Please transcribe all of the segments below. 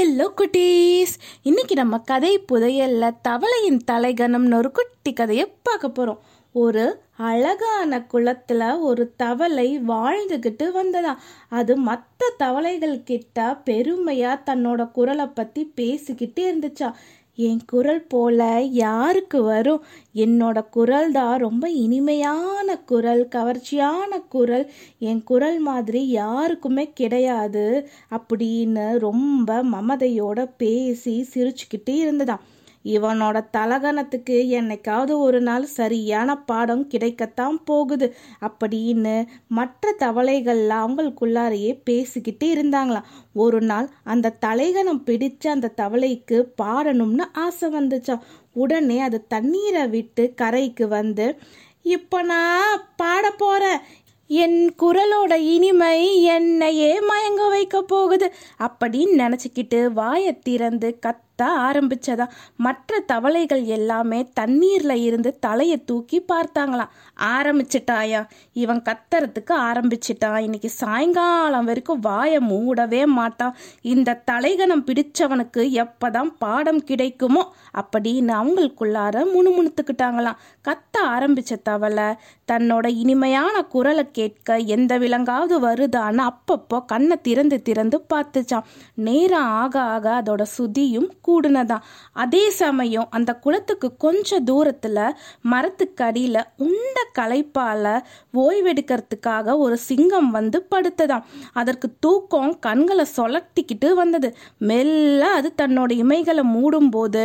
Hello குட்டீஸ். இன்னைக்கு நம்ம கதை புதையல்ல தவளையின் தலைகணம்னு ஒரு குட்டி கதையை பார்க்க போகிறோம் ஒரு அழகான குளத்தில் ஒரு தவளை வாழ்ந்துக்கிட்டு வந்ததா? அது மற்ற தவளைகள் கிட்ட பெருமையாக தன்னோட குரலை பற்றி பேசிக்கிட்டே இருந்துச்சா? என் குரல் போல யாருக்கு வரும்? என்னோட குரல் தான் ரொம்ப இனிமையான குரல் கவர்ச்சியான குரல். என் குரல் மாதிரி யாருக்குமே கிடையாது. அப்படின்னு ரொம்ப மமதையோட பேசி சிரிச்சுக்கிட்டே இருந்ததாம். இவனோட தலகணத்துக்கு என்னைக்காவது ஒரு நாள் சரியான பாடம் கிடைக்கத்தான் போகுது. அப்படின்னு மற்ற தவளைகள்லாம் அவங்களுக்குள்ளாரையே பேசிக்கிட்டே இருந்தாங்களாம். ஒரு நாள் அந்த தலைகணம் பிடிச்ச அந்த தவளைக்கு பாடணும்னு ஆசை வந்துச்சான் உடனே அது தண்ணீரை விட்டு கரைக்கு வந்து இப்போ நான் பாட போறேன். என் குரலோட இனிமை என்னையே மயங்க வைக்க போகுது. அப்படின்னு நினச்சிக்கிட்டு வாயை திறந்து கத்த ஆரம்பிச்சதா? மற்ற தவளைகள் எல்லாமே தண்ணீர்ல இருந்து தலையை தூக்கி பார்த்தாங்களாம். ஆரம்பிச்சிட்டாயா? இவன் கத்துறதுக்கு ஆரம்பிச்சிட்டான். இன்னைக்கு சாயங்காலம் வரைக்கும் வாயை மூடவே மாட்டான். இந்த தலைகணம் பிடிச்சவனுக்கு எப்பதான் பாடம் கிடைக்குமோ அப்படின்னு அவங்களுக்குள்ளார முணுமுணுத்துக்கிட்டாங்களாம். கத்த ஆரம்பிச்ச தவளை தன்னோட இனிமையான குரலை கேட்க எந்த விலங்காவது வருதான்னு அப்பப்போ கண்ணை திறந்து திறந்து பார்த்துச்சான் நேரம் ஆக ஆக அதோட சுதியும் கூடுனதான் அதே சமயம் அந்த குளத்துக்கு கொஞ்சம் தூரத்தில் மரத்துக்கு அடியில் உண்ட களைப்பால் ஓய்வெடுக்கிறதுக்காக ஒரு சிங்கம் வந்து படுத்ததாம் அதற்கு தூக்கம் கண்களை சொலட்டிக்கிட்டு வந்தது. மெல்ல அது தன்னோட இமைகளை மூடும்போது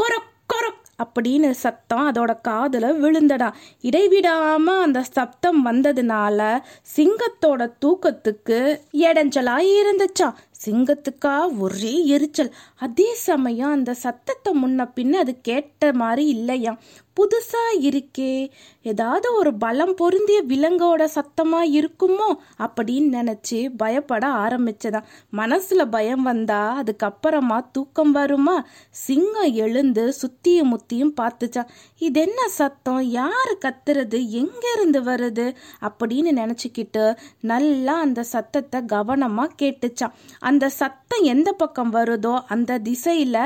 கொரக் கொரக் அப்படின்னு சத்தம் அதோட காதில் விழுந்தடா இடைவிடாம அந்த சப்தம் வந்ததுனால சிங்கத்தோட தூக்கத்துக்கு இடைஞ்சலாக இருந்துச்சா. சிங்கத்துக்கா ஒரே எரிச்சல். அதே சமயம் அந்த சத்தத்தை முன்ன பின்ன அது கேட்ட மாதிரி இல்லையா? புதுசா இருக்கே ஏதாவது ஒரு பலம் பொருந்திய விலங்கோட சத்தமா இருக்குமோ அப்படின்னு நினைச்சு பயப்பட ஆரம்பிச்சதான் மனசுல பயம் வந்தா அதுக்கப்புறமா தூக்கம் வருமா? சிங்கம் எழுந்து சுத்தியும் முத்தியும் பார்த்துச்சான் இது என்ன சத்தம்? யாரு கத்துறது? எங்க இருந்து வருது? அப்படின்னு நினைச்சுக்கிட்டு நல்லா அந்த சத்தத்தை கவனமா கேட்டுச்சான் அந்த சத்தம் எந்த பக்கம் வருதோ அந்த திசையில்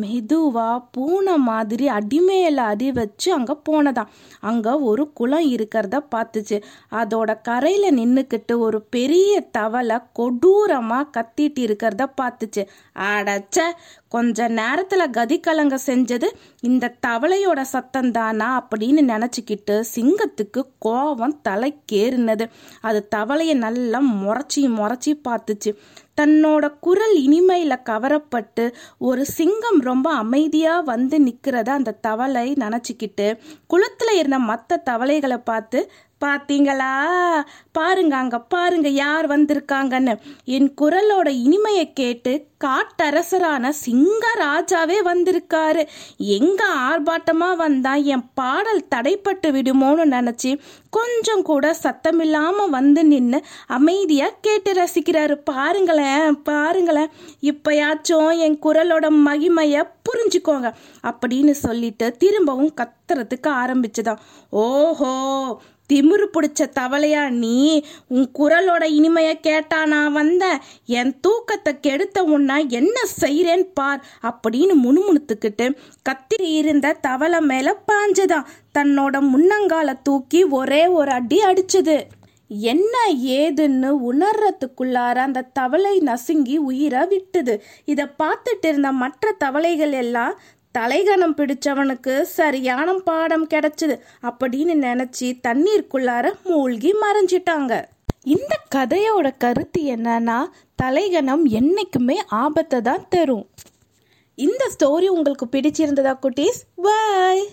மெதுவாக பூனை மாதிரி அடிமேல அடி வச்சு அங்கே போனதாம். அங்கே ஒரு குளம் இருக்கிறத பார்த்துச்சு. அதோட கரையில் நின்றுக்கிட்டு ஒரு பெரிய தவளை கொடூரமாக கத்திட்டு இருக்கிறத பார்த்துச்சு. அடச்ச! கொஞ்ச நேரத்தில் கதிக்கலங்க செஞ்சது. இந்த தவளையோட சத்தம் தானா அப்படின்னு நினச்சிக்கிட்டு சிங்கத்துக்கு கோபம் தலைக்கேறினது. அது தவளையை நல்லா முறைச்சி முறைச்சி பார்த்துச்சு. தன்னோட குரல் இனிமையில கவரப்பட்டு ஒரு சிங்கம் ரொம்ப அமைதியா வந்து நிக்கிறத அந்த தவளை நினைச்சுக்கிட்டு குளத்துல இருந்த மற்ற தவளைகளை பார்த்து பாத்தீங்களா? பாருங்க அங்க பாருங்க யார் வந்திருக்காங்கன்னு. என் குரலோட இனிமையை கேட்டு காட்டரசரான சிங்கராஜாவே வந்திருக்காரு. எங்க ஆர்ப்பாட்டமா வந்தா என் பாடல் தடைப்பட்டு விடுமோன்னு நினைச்சு கொஞ்சம் கூட சத்தமில்லாம வந்து நின்று அமைதியா கேட்டு ரசிக்கிறாரு. பாருங்களேன் பாருங்களேன். இப்பயாச்சும் என் குரலோட மகிமைய புரிஞ்சுக்கோங்க. அப்படின்னு சொல்லிட்டு திரும்பவும் கத்துறதுக்கு ஆரம்பிச்சுதான். ஓஹோ திமிரு பிடிச்ச தவளையா நீ உன் குரலோட இனிமைய கேட்டா நான் வந்தேன் என் தூக்கத்தை கெடுத்த உன்னா என்ன செய்கிறேன் பார் அப்படின்னு முணுமுணுத்துக்கிட்டு கத்திரி இருந்த தவளை மேல பாஞ்சுதான். தன்னோட முன்னங்கால தூக்கி ஒரே ஒரு அடி அடிச்சது. என்ன ஏதுன்னு உணர்றதுக்குள்ளார அந்த தவளை நசுங்கி உயிரை விட்டுது. இதை பார்த்துட்டு இருந்த மற்ற தவளைகள் எல்லாம் தலைகணம் பிடிச்சவனுக்கு சரியான பாடம் கிடைச்சது அப்படின்னு நினச்சி தண்ணீருக்குள்ளார மூழ்கி மறைஞ்சிட்டாங்க. இந்த கதையோட கருத்து என்னன்னா தலைகணம் என்னைக்குமே ஆபத்தை தான் தரும். இந்த ஸ்டோரி உங்களுக்கு பிடிச்சிருந்ததா குட்டீஸ்? பாய்